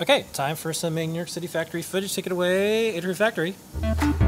Okay, time for some New York City Factory footage. Take it away, Adafruit Factory.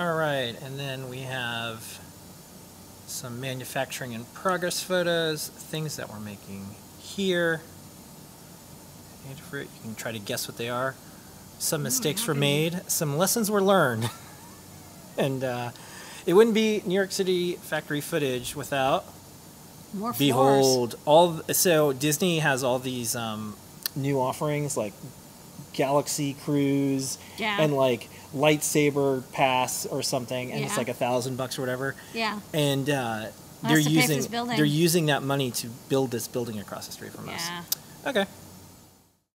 All right, and then we have some manufacturing in progress photos, things that we're making here. You can try to guess what they are. Some mistakes were made, some lessons were learned. and uh, it wouldn't be New York City factory footage without More floors. Behold, all so Disney has all these um, new offerings like Galaxy Cruise Yeah. and like lightsaber pass or something, and it's like a thousand bucks or whatever. Yeah. And uh, they're that's to pay for using they're using that money to build this building across the street from us. Yeah. Okay.